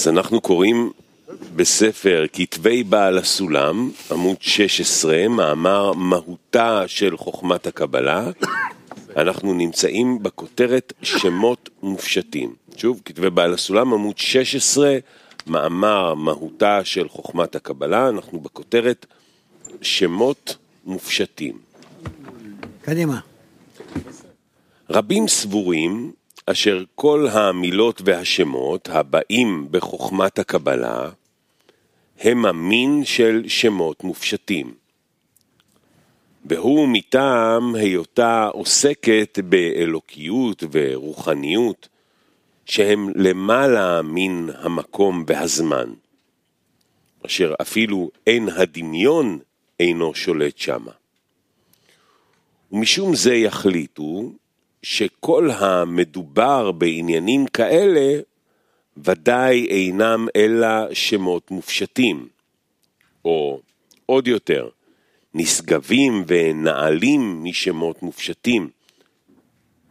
אז אנחנו קוראים בספר כתבי בעל הסולם, עמוד 16, מאמר מהותה של חוכמת הקבלה. אנחנו נמצאים בכותרת שמות מופשטים. שוב, כתבי בעל הסולם, עמוד 16, מאמר מהותה של חוכמת הקבלה. אנחנו בכותרת שמות מופשטים. קדימה. רבים סבורים אשר כל המילות והשמות הבאים בחוכמת הקבלה הם המין של שמות מופשטים. והוא מטעם היותה עוסקת באלוקיות ורוחניות, שהם למעלה מן המקום והזמן, אשר אפילו אין הדמיון אינו שולט שמה. ומשום זה יחליטו שכל המדובר בעניינים כאלה ודאי אינם אלא שמות מופשטים, או עוד יותר, נשגבים ונעלים משמות מופשטים,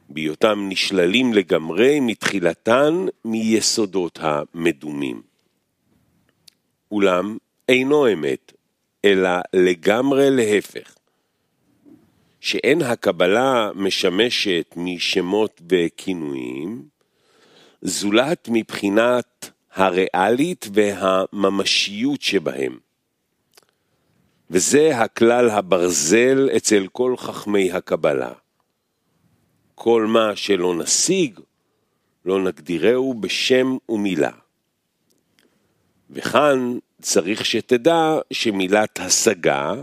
בהיותם נשללים לגמרי מתחילתן מיסודות המדומים. אולם אינו אמת, אלא לגמרי להפך. שאין הקבלה משמשת משמות וכינויים, זולת מבחינת הריאלית והממשיות שבהם. וזה הכלל הברזל אצל כל חכמי הקבלה. כל מה שלא נשיג, לא נגדירהו בשם ומילה. וכאן צריך שתדע שמילת השגה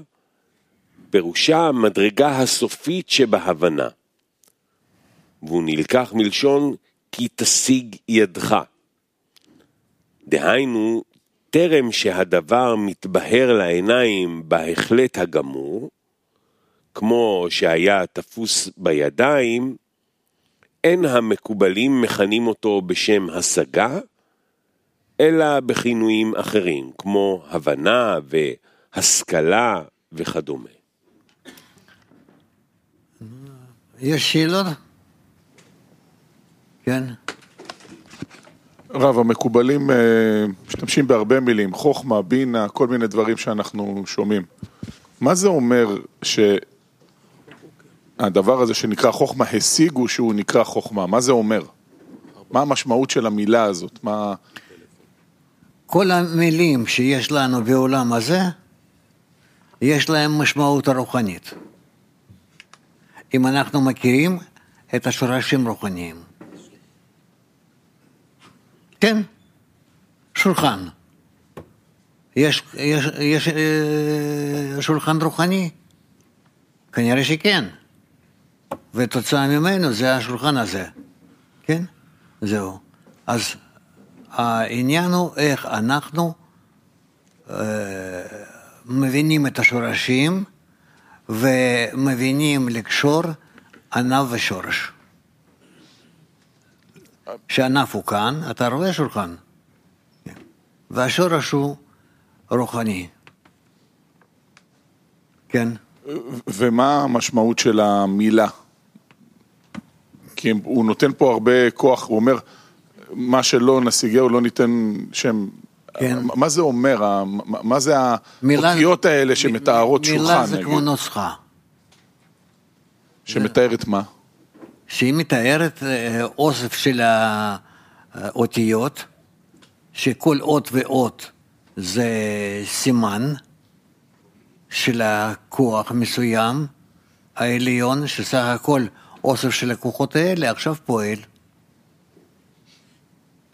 פירושה המדרגה הסופית שבהבנה. והוא נלקח מלשון כי תשיג ידך. דהיינו, טרם שהדבר מתבהר לעיניים בהחלט הגמור, כמו שהיה תפוס בידיים, אין המקובלים מכנים אותו בשם השגה, אלא בכינויים אחרים, כמו הבנה והשכלה וכדומה. יש שאלות? כן. רב, המקובלים אה, משתמשים בהרבה מילים, חוכמה, בינה, כל מיני דברים שאנחנו שומעים. מה זה אומר שהדבר הזה שנקרא חוכמה, השיגו שהוא נקרא חוכמה? מה זה אומר? מה המשמעות של המילה הזאת? מה... כל המילים שיש לנו בעולם הזה, יש להם משמעות רוחנית. אם אנחנו מכירים את השורשים רוחניים. כן, שולחן. יש, יש, יש אה, שולחן רוחני? כנראה שכן. ותוצאה ממנו זה השולחן הזה, כן? זהו. אז העניין הוא איך אנחנו אה, מבינים את השורשים ומבינים לקשור ענף ושורש. שענף הוא כאן, אתה רואה שולחן. והשורש הוא רוחני. כן. ומה המשמעות של המילה? כי הוא נותן פה הרבה כוח, הוא אומר, מה שלא נשיגהו לא ניתן שם. כן. מה זה אומר? מה זה האותיות האלה שמתארות שולחן? מילה זה כמו נוסחה. שמתארת מה? שהיא מתארת אה, אוסף של האותיות, שכל אות ואות זה סימן של הכוח מסוים, העליון, שסך הכל אוסף של הכוחות האלה עכשיו פועל.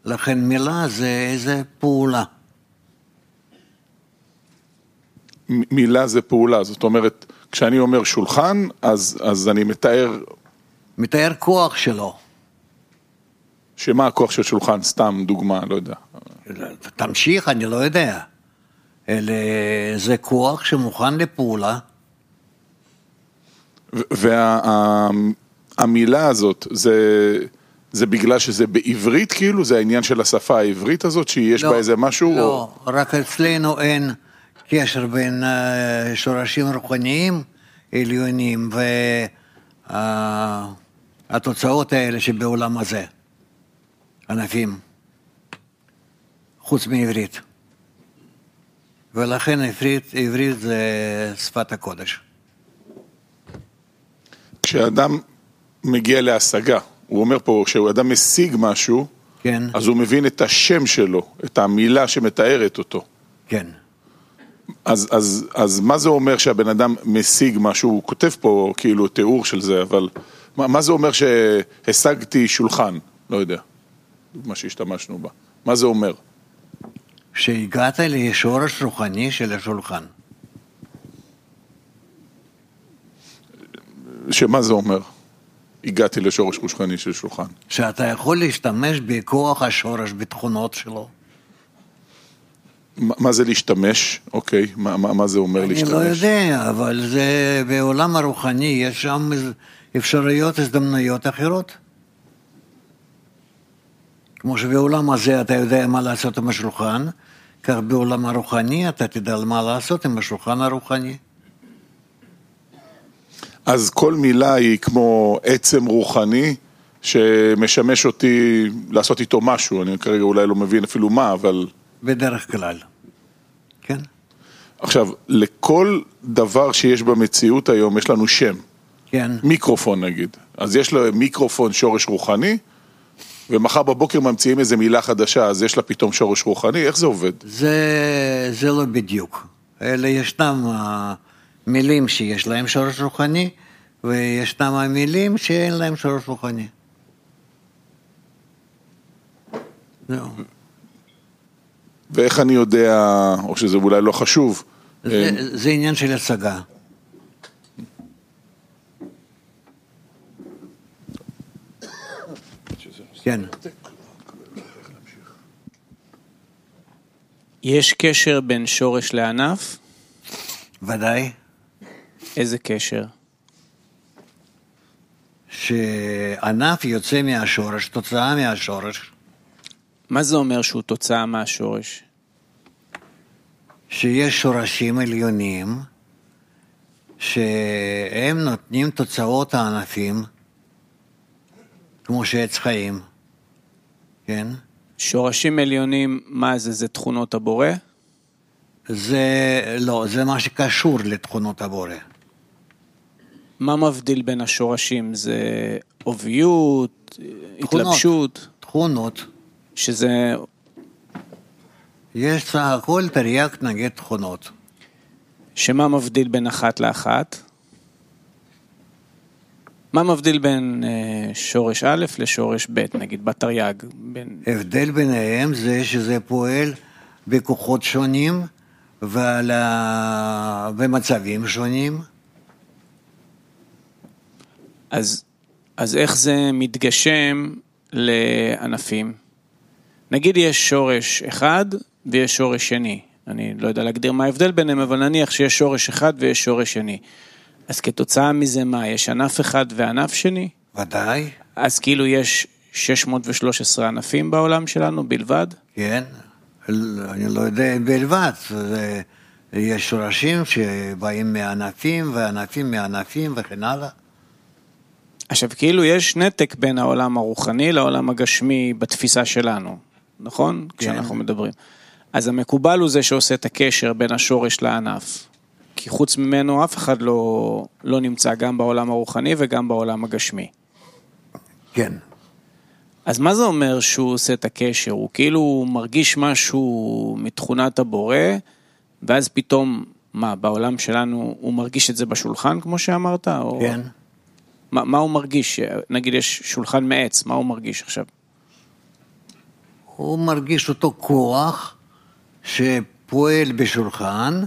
לכן מילה זה איזה פעולה. מילה זה פעולה, זאת אומרת, כשאני אומר שולחן, אז, אז אני מתאר... מתאר כוח שלו. שמה הכוח של שולחן? סתם דוגמה, לא יודע. תמשיך, אני לא יודע. אלה, זה כוח שמוכן לפעולה. והמילה וה, הזאת, זה, זה בגלל שזה בעברית כאילו? זה העניין של השפה העברית הזאת, שיש לא, בה איזה משהו? לא, או... רק אצלנו אין קשר בין אה, שורשים רוחניים עליונים והתוצאות האלה שבעולם הזה, ענפים. חוץ מעברית. ולכן עברית, עברית זה שפת הקודש. כשאדם מגיע להשגה, הוא אומר פה, כשאדם משיג משהו, כן, אז הוא מבין את השם שלו, את המילה שמתארת אותו. כן. אז, אז, אז מה זה אומר שהבן אדם משיג משהו? הוא כותב פה כאילו תיאור של זה, אבל מה, מה זה אומר שהשגתי שולחן? לא יודע, דוגמה שהשתמשנו בה. מה זה אומר? שהגעת לשורש רוחני של השולחן. שמה זה אומר? הגעתי לשורש רוחני של שולחן. שאתה יכול להשתמש בכוח השורש, בתכונות שלו. מה מה זה להשתמש? אוקיי, מה, מה, מה זה אומר אני להשתמש? לא יודע, אבל זה בעולם הרוחני, יש שם אפשרויות, הזדמנויות אחרות. כמו שבעולם הזה אתה יודע מה לעשות עם השולחן, כך בעולם הרוחני אתה תדע מה לעשות עם השולחן הרוחני. אז כל מילה היא כמו עצם רוחני שמשמש אותי לעשות איתו משהו, אני כרגע אולי לא מבין אפילו מה, אבל... בדרך כלל. כן? עכשיו, לכל דבר שיש במציאות היום יש לנו שם, כן. מיקרופון נגיד. אז יש לו מיקרופון שורש רוחני, ומחר בבוקר ממציאים איזה מילה חדשה, אז יש לה פתאום שורש רוחני, איך זה עובד? זה, זה לא בדיוק. אלה ישנם אה, מילים שיש להם שורש רוחני, וישנם המילים שאין להם שורש רוחני. זהו. ואיך אני יודע, או שזה אולי לא חשוב, זה, זה עניין של השגה. כן, יש קשר בין שורש לענף? ודאי איזה קשר? שענף יוצא מהשורש, תוצאה מהשורש, מה זה אומר שהוא תוצאה מהשורש? שיש שורשים עליונים שהם נותנים תוצאות הענפים, כמו שעץ חיים, כן? שורשים עליונים, מה זה? זה תכונות הבורא? זה לא, זה מה שקשור לתכונות הבורא. מה מבדיל בין השורשים? זה עוביות, התלבשות, תכונות. שזה... יש סך הכל תרי"ג נגד תכונות. שמה מבדיל בין אחת לאחת? מה מבדיל בין אה, שורש א' לשורש ב', נגיד בתרי"ג? בין... ההבדל ביניהם זה שזה פועל בכוחות שונים ועל ה... במצבים שונים. אז, אז איך זה מתגשם לענפים? נגיד יש שורש אחד ויש שורש שני. אני לא יודע להגדיר מה ההבדל ביניהם, אבל נניח שיש שורש אחד ויש שורש שני. אז כתוצאה מזה מה, יש ענף אחד וענף שני? ודאי, אז כאילו יש 613 ענפים בעולם שלנו בלבד? כן. אני לא יודע בלבד. זה... יש שורשים שבאים מענפים וענפים מענפים וכן הלאה. עכשיו, כאילו יש נתק בין העולם הרוחני לעולם הגשמי בתפיסה שלנו, נכון? כן. כשאנחנו מדברים. אז המקובל הוא זה שעושה את הקשר בין השורש לענף. כי חוץ ממנו אף אחד לא, לא נמצא גם בעולם הרוחני וגם בעולם הגשמי. כן. אז מה זה אומר שהוא עושה את הקשר? הוא כאילו מרגיש משהו מתכונת הבורא, ואז פתאום, מה, בעולם שלנו הוא מרגיש את זה בשולחן, כמו שאמרת? או... כן. מה, מה הוא מרגיש? נגיד יש שולחן מעץ, מה הוא מרגיש עכשיו? הוא מרגיש אותו כוח שפועל בשולחן,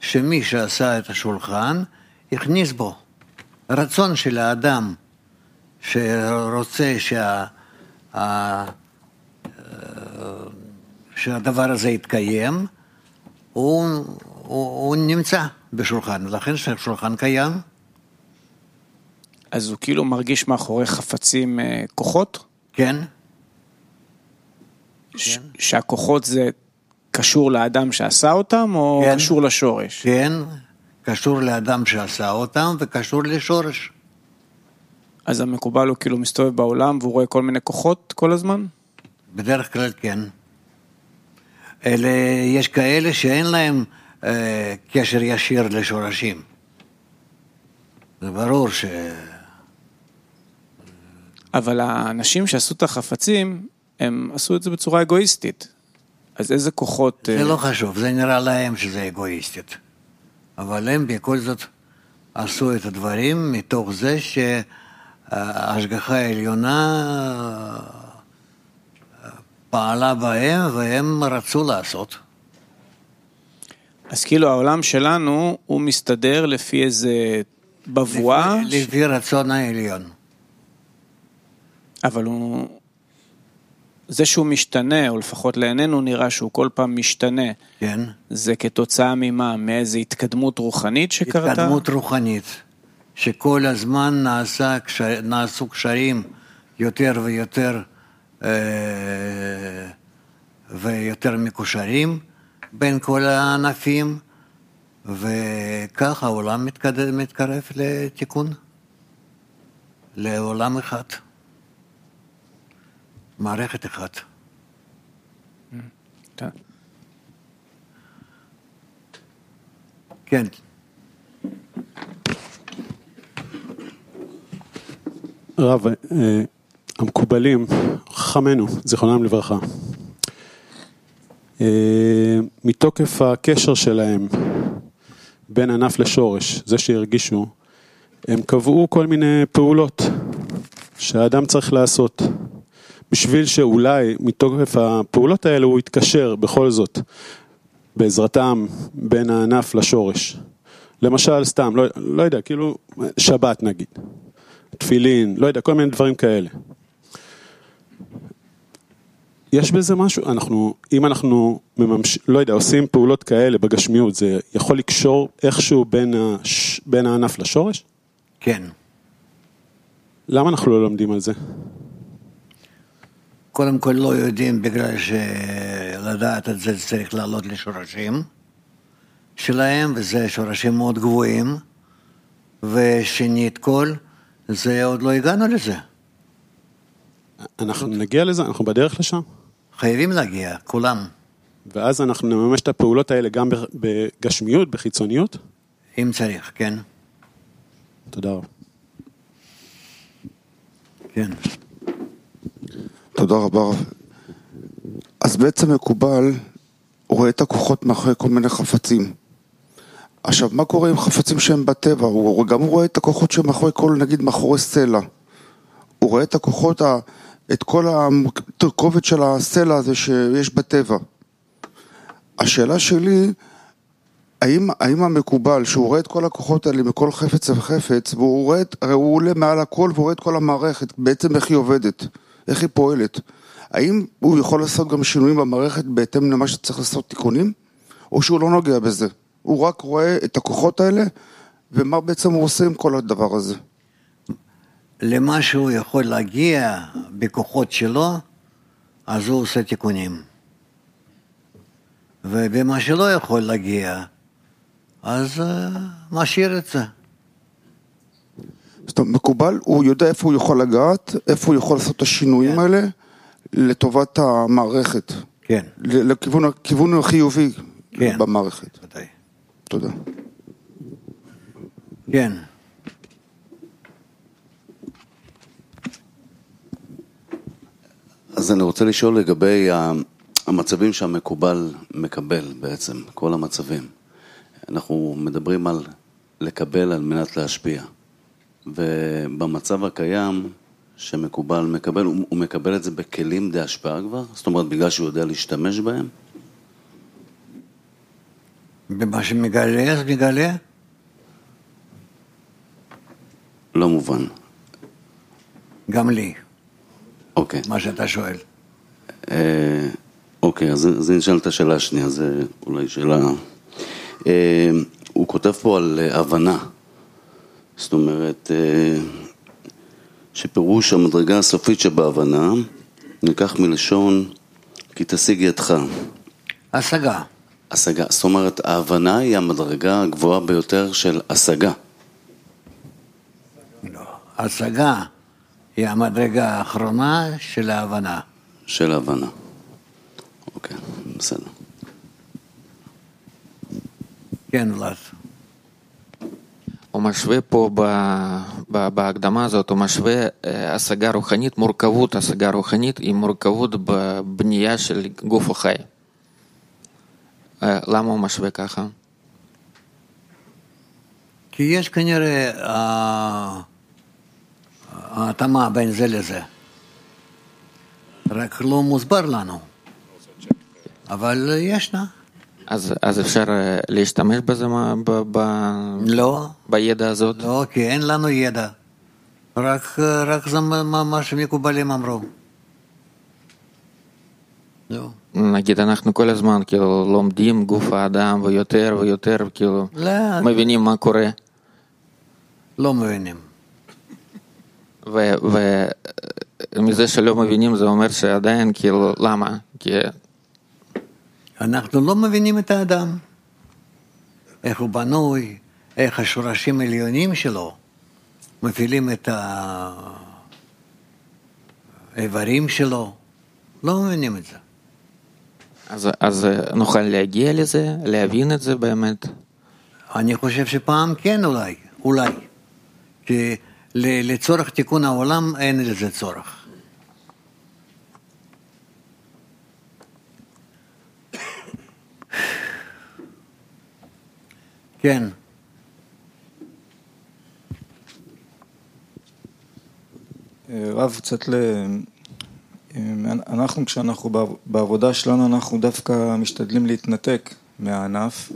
שמי שעשה את השולחן הכניס בו. רצון של האדם שרוצה שה, ה, שהדבר הזה יתקיים, הוא, הוא, הוא נמצא בשולחן, לכן שהשולחן קיים. אז הוא כאילו מרגיש מאחורי חפצים אה, כוחות? כן, ש- שהכוחות זה קשור לאדם שעשה אותם, או כן. קשור לשורש? כן, קשור לאדם שעשה אותם וקשור לשורש. אז המקובל הוא כאילו מסתובב בעולם והוא רואה כל מיני כוחות כל הזמן? בדרך כלל כן. אלה, יש כאלה שאין להם אה, קשר ישיר לשורשים. זה ברור ש... אבל האנשים שעשו את החפצים, הם עשו את זה בצורה אגואיסטית. אז איזה כוחות... זה אה, לא חשוב, זה נראה להם שזה אגואיסטית. אבל הם בכל זאת עשו את הדברים מתוך זה שההשגחה העליונה אה, פעלה בהם והם רצו לעשות. אז כאילו העולם שלנו, הוא מסתדר לפי איזה בבואה, לפי, לפי רצון העליון. אבל הוא... זה שהוא משתנה, או לפחות לעינינו נראה שהוא כל פעם משתנה, כן? זה כתוצאה ממה? מאיזו התקדמות רוחנית שקרתה? התקדמות רוחנית, שכל הזמן נעשה, קשר, נעשו קשרים יותר ויותר אה, ויותר מקושרים בין כל הענפים, וכך העולם מתקדם, מתקרב לתיקון, לעולם אחד, מערכת אחת. כן. כן, רב, אה, המקובלים, חכמינו, זיכרונם לברכה, אה, מתוקף הקשר שלהם בין ענף לשורש, זה שהרגישו, הם קבעו כל מיני פעולות שהאדם צריך לעשות, בשביל שאולי מתוקף הפעולות האלה הוא יתקשר בכל זאת בעזרתם בין הענף לשורש. למשל, סתם, לא, לא יודע, כאילו, שבת נגיד, תפילין, לא יודע, כל מיני דברים כאלה. יש בזה משהו, אנחנו, אם אנחנו מממש, לא יודע, עושים פעולות כאלה בגשמיות, זה יכול לקשור איכשהו בין, הש, בין הענף לשורש? כן. למה אנחנו לא לומדים על זה? קודם כל לא יודעים בגלל שלדעת את זה צריך לעלות לשורשים שלהם, וזה שורשים מאוד גבוהים, ושנית כל, זה עוד לא הגענו לזה. אנחנו נגיע לזה, אנחנו בדרך לשם, חייבים להגיע, כולם, ואז אנחנו נממש את הפעולות האלה גם בגשמיות, בחיצוניות? אם צריך, כן? תודה רבה. כן. תודה רבה רב. אז בעצם מקובל, הוא רואה את הכוחות מאחורי כל מיני חפצים. עכשיו, מה קורה עם חפצים שהם בטבע? הוא גם הוא רואה את הכוחות שמאחורי כל, נגיד, מאחורי סלע. הוא רואה את הכוחות, את כל התרכובת של הסלע הזה שיש בטבע. השאלה שלי, האם, האם המקובל, שהוא רואה את כל הכוחות האלה מכל חפץ וחפץ, והוא רואה, הרי הוא עולה מעל הכל והוא רואה את כל המערכת, בעצם איך היא עובדת, איך היא פועלת. האם הוא יכול לעשות גם שינויים במערכת בהתאם למה שצריך לעשות תיקונים, או שהוא לא נוגע בזה? הוא רק רואה את הכוחות האלה, ומה בעצם הוא עושה עם כל הדבר הזה? למה שהוא יכול להגיע בכוחות שלו, אז הוא עושה תיקונים. ובמה שלא יכול להגיע, אז uh, משאיר את זה. זאת אומרת, מקובל, הוא יודע איפה הוא יכול לגעת, איפה הוא יכול לעשות את השינויים כן. האלה לטובת המערכת, כן, לכיוון החיובי כן. במערכת. ודאי. תודה. כן. אז אני רוצה לשאול לגבי המצבים שהמקובל מקבל בעצם, כל המצבים. אנחנו מדברים על לקבל על מנת להשפיע. ובמצב הקיים שמקובל מקבל, הוא הוא מקבל את זה בכלים די השפעה כבר? זאת אומרת, בגלל שהוא יודע להשתמש בהם? במה שמגלה, אז מגלה. לא מובן. גם לי, אוקיי. מה שאתה שואל. אה, אוקיי, אז אז אני אשאל את השאלה השנייה, זו אולי שאלה... אה, הוא כותב פה על אה, הבנה. זאת אומרת, אה, שפירוש המדרגה הסופית שבהבנה נלקח מלשון כי תשיג ידך. השגה. השגה. זאת אומרת, ההבנה היא המדרגה הגבוהה ביותר של השגה. לא, השגה היא המדרגה האחרונה של ההבנה. של ההבנה. אוקיי, בסדר. כן, ולאט. הוא משווה פה ב, ב, בהקדמה הזאת, הוא משווה אה, השגה רוחנית, מורכבות השגה רוחנית עם מורכבות בבנייה של גוף החי. אה, למה הוא משווה ככה? כי יש כנראה אה, ההתאמה בין זה לזה. רק לא מוסבר לנו. אבל ישנה. אז, אז אפשר אה, להשתמש בזה ב, ב, לא, בידע הזאת? לא, כי אין לנו ידע. רק, רק זה מה- מה שמקובלים אמרו. לא. נגיד אנחנו כל הזמן כאילו לומדים גוף האדם ויותר ויותר כאילו לא, מבינים מה קורה לא מבינים. ומזה שלא מבינים זה אומר שעדיין כאילו למה? כי אנחנו לא מבינים את האדם. איך הוא בנוי, איך השורשים העליונים שלו מפעילים את האיברים שלו. לא מבינים את זה. אז, אז נוכל להגיע לזה, להבין את זה באמת. אני חושב שפעם כן אולי, אולי. כי לצורך תיקון העולם אין לזה צורך. כן, רב, קצת ל... אנחנו, כשאנחנו בעב- בעבודה שלנו, אנחנו דווקא משתדלים להתנתק מהענף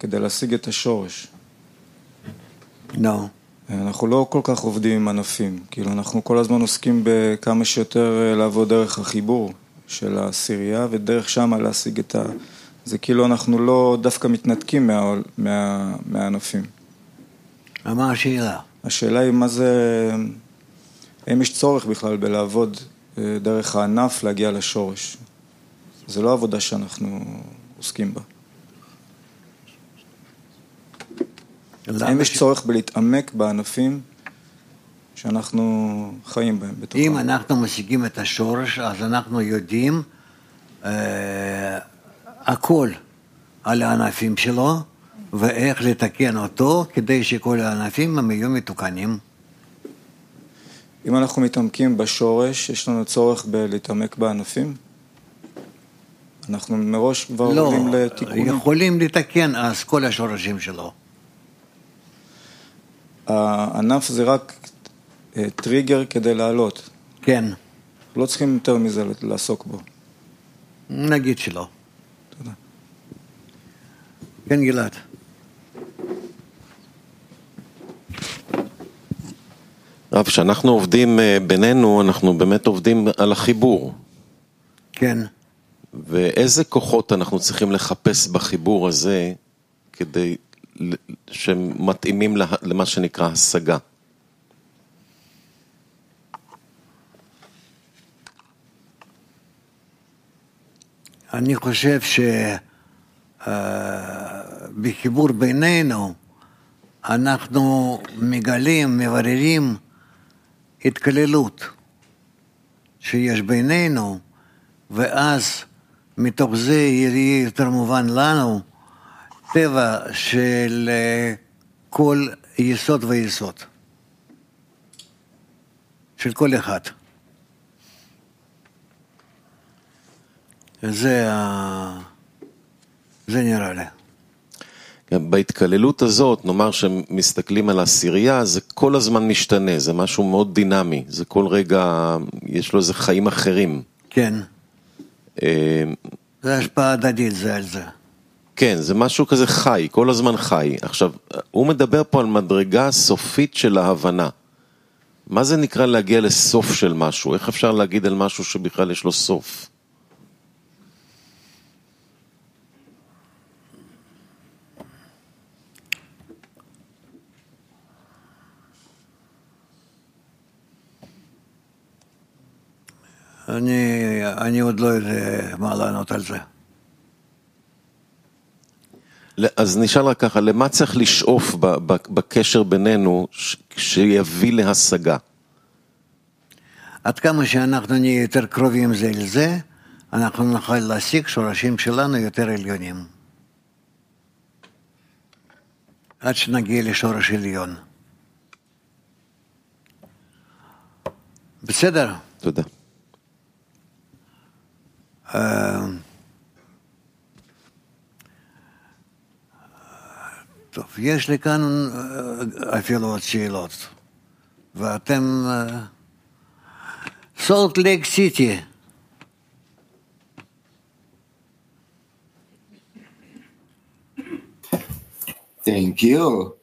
כדי להשיג את השורש. לא. אנחנו לא כל כך עובדים עם ענפים, כאילו אנחנו כל הזמן עוסקים בכמה שיותר אה, לעבוד דרך החיבור של העשירייה ודרך שמה להשיג את ה... זה כאילו אנחנו לא דווקא מתנתקים מה... מה... מהענפים. מה השאלה? השאלה היא מה זה, האם יש צורך בכלל בלעבוד אה, דרך הענף להגיע לשורש. זה לא עבודה שאנחנו עוסקים בה. האם יש צורך בלהתעמק בענפים שאנחנו חיים בהם בתוכם? אם אנחנו משיגים את השורש, אז אנחנו יודעים אה, הכל על הענפים שלו ואיך לתקן אותו כדי שכל הענפים הם יהיו מתוקנים. אם אנחנו מתעמקים בשורש, יש לנו צורך בלהתעמק בענפים? אנחנו מראש כבר לא, עולים לתיקונים. יכולים לתקן אז כל השורשים שלו. הענף זה רק אה, טריגר כדי לעלות. כן, לא צריכים יותר מזה לעסוק בו. נגיד שלא. תודה. כן, גלעד. רב, כשאנחנו עובדים אה, בינינו, אנחנו באמת עובדים על החיבור. כן. ואיזה כוחות אנחנו צריכים לחפש בחיבור הזה כדי שהם מתאימים למה שנקרא השגה? אני חושב שבחיבור בינינו אנחנו מגלים, מבררים התקללות שיש בינינו, ואז מתוך זה יהיה יותר מובן לנו טבע של אה, כל יסוד ויסוד, של כל אחד. זה, ה- זה נראה לי. בהתקללות הזאת, נאמר שמסתכלים על העשירייה, זה כל הזמן משתנה, זה משהו מאוד דינמי, זה כל רגע, יש לו איזה חיים אחרים. כן, אה, זה השפעה הדדית זה על זה. כן, זה משהו כזה חי, כל הזמן חי. עכשיו, הוא מדבר פה על מדרגה סופית של ההבנה. מה זה נקרא להגיע לסוף של משהו? איך אפשר להגיד על משהו שבכלל יש לו סוף? אני, אני עוד לא יודע מה לענות על זה. אז נשאל רק ככה, למה צריך לשאוף בקשר בינינו שיביא להשגה? עד כמה שאנחנו נהיה יותר קרובים זה לזה, אנחנו נוכל להשיג שורשים שלנו יותר עליונים. עד שנגיע לשורש עליון. בסדר? תודה. אה, טוב, יש לי כאן אה, אפילו עוד שאלות. ואתם... סולט לייק סיטי. Thank you.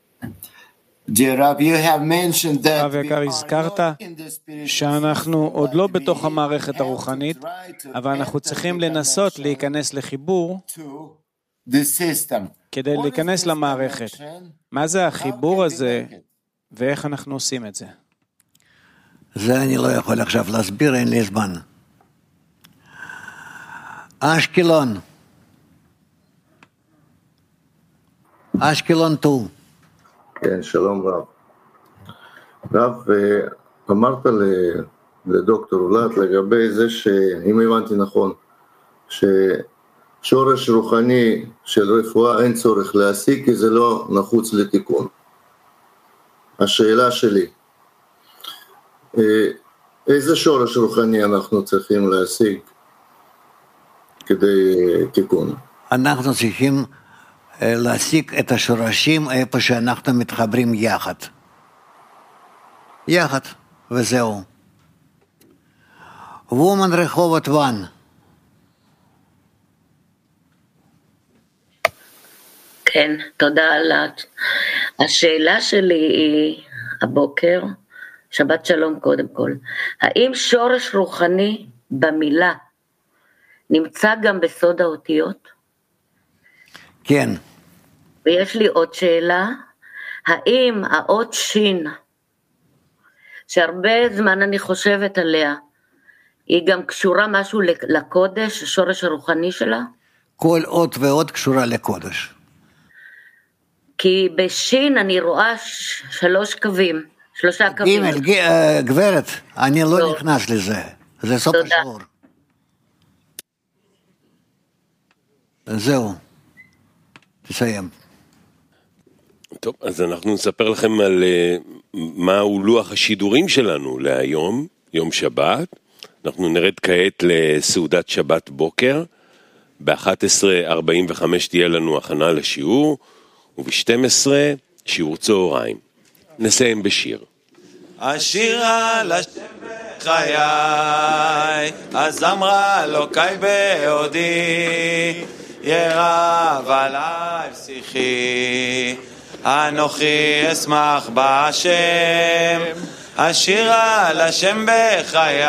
רב יקר, הזכרת שאנחנו עוד לא בתוך המערכת הרוחנית, אבל אנחנו צריכים לנסות להיכנס לחיבור כדי להיכנס למערכת. מה זה החיבור הזה ואיך אנחנו עושים את זה? זה אני לא יכול עכשיו להסביר, אין לי זמן. אשקלון. אשקלון טו. כן, שלום רב. רב, אמרת לדוקטור אולט לגבי זה שאם הבנתי נכון, ששורש רוחני של רפואה אין צורך להשיג כי זה לא נחוץ לתיקון. השאלה שלי, איזה שורש רוחני אנחנו צריכים להשיג כדי תיקון? אנחנו צריכים להשיג את השורשים איפה שאנחנו מתחברים יחד. יחד, וזהו. וומן רחובות וואן. כן, תודה על השאלה שלי היא הבוקר, שבת שלום קודם כל, האם שורש רוחני במילה נמצא גם בסוד האותיות? כן. ויש לי עוד שאלה, האם האות שין, שהרבה זמן אני חושבת עליה, היא גם קשורה משהו לקודש, השורש הרוחני שלה? כל אות ואות קשורה לקודש. כי בשין אני רואה שלוש קווים, שלושה קווים. גימל, אה, גברת, אני לא נכנס לזה, זה סוף השיעור. זהו. תסיים. טוב, אז אנחנו נספר לכם על uh, מהו לוח השידורים שלנו להיום, יום שבת. אנחנו נרד כעת לסעודת שבת בוקר. ב-11.45 תהיה לנו הכנה לשיעור, וב-12 שיעור צהריים. נסיים בשיר. השירה לשם בחיי, אמרה אלוקיי בעודי. ירב עלי שיחי, אנוכי אשמח בהשם, אשירה לשם בחיי,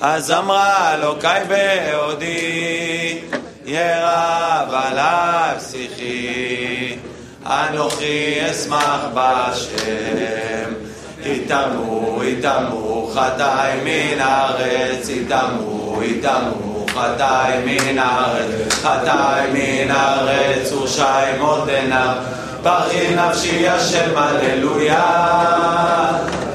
אז אמרה אלוקיי בעודי, ירב עלי שיחי, אנוכי אשמח בהשם. יטמאו, יטמאו חטאי מן הארץ, יטמאו, יטמאו חטאי מן הארץ, חטאי מן הארץ, ורשעים עוד. ברכי נפשי השם הללויה.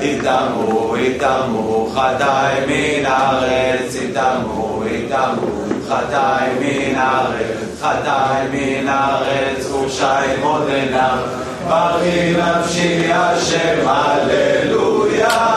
יטמאו, יטמאו חטאי מן הארץ, יטמאו, יטמאו חטאי מן הארץ, חטאי מן הארץ, ורשעים עוד. ברכי נפשי השם הללויה.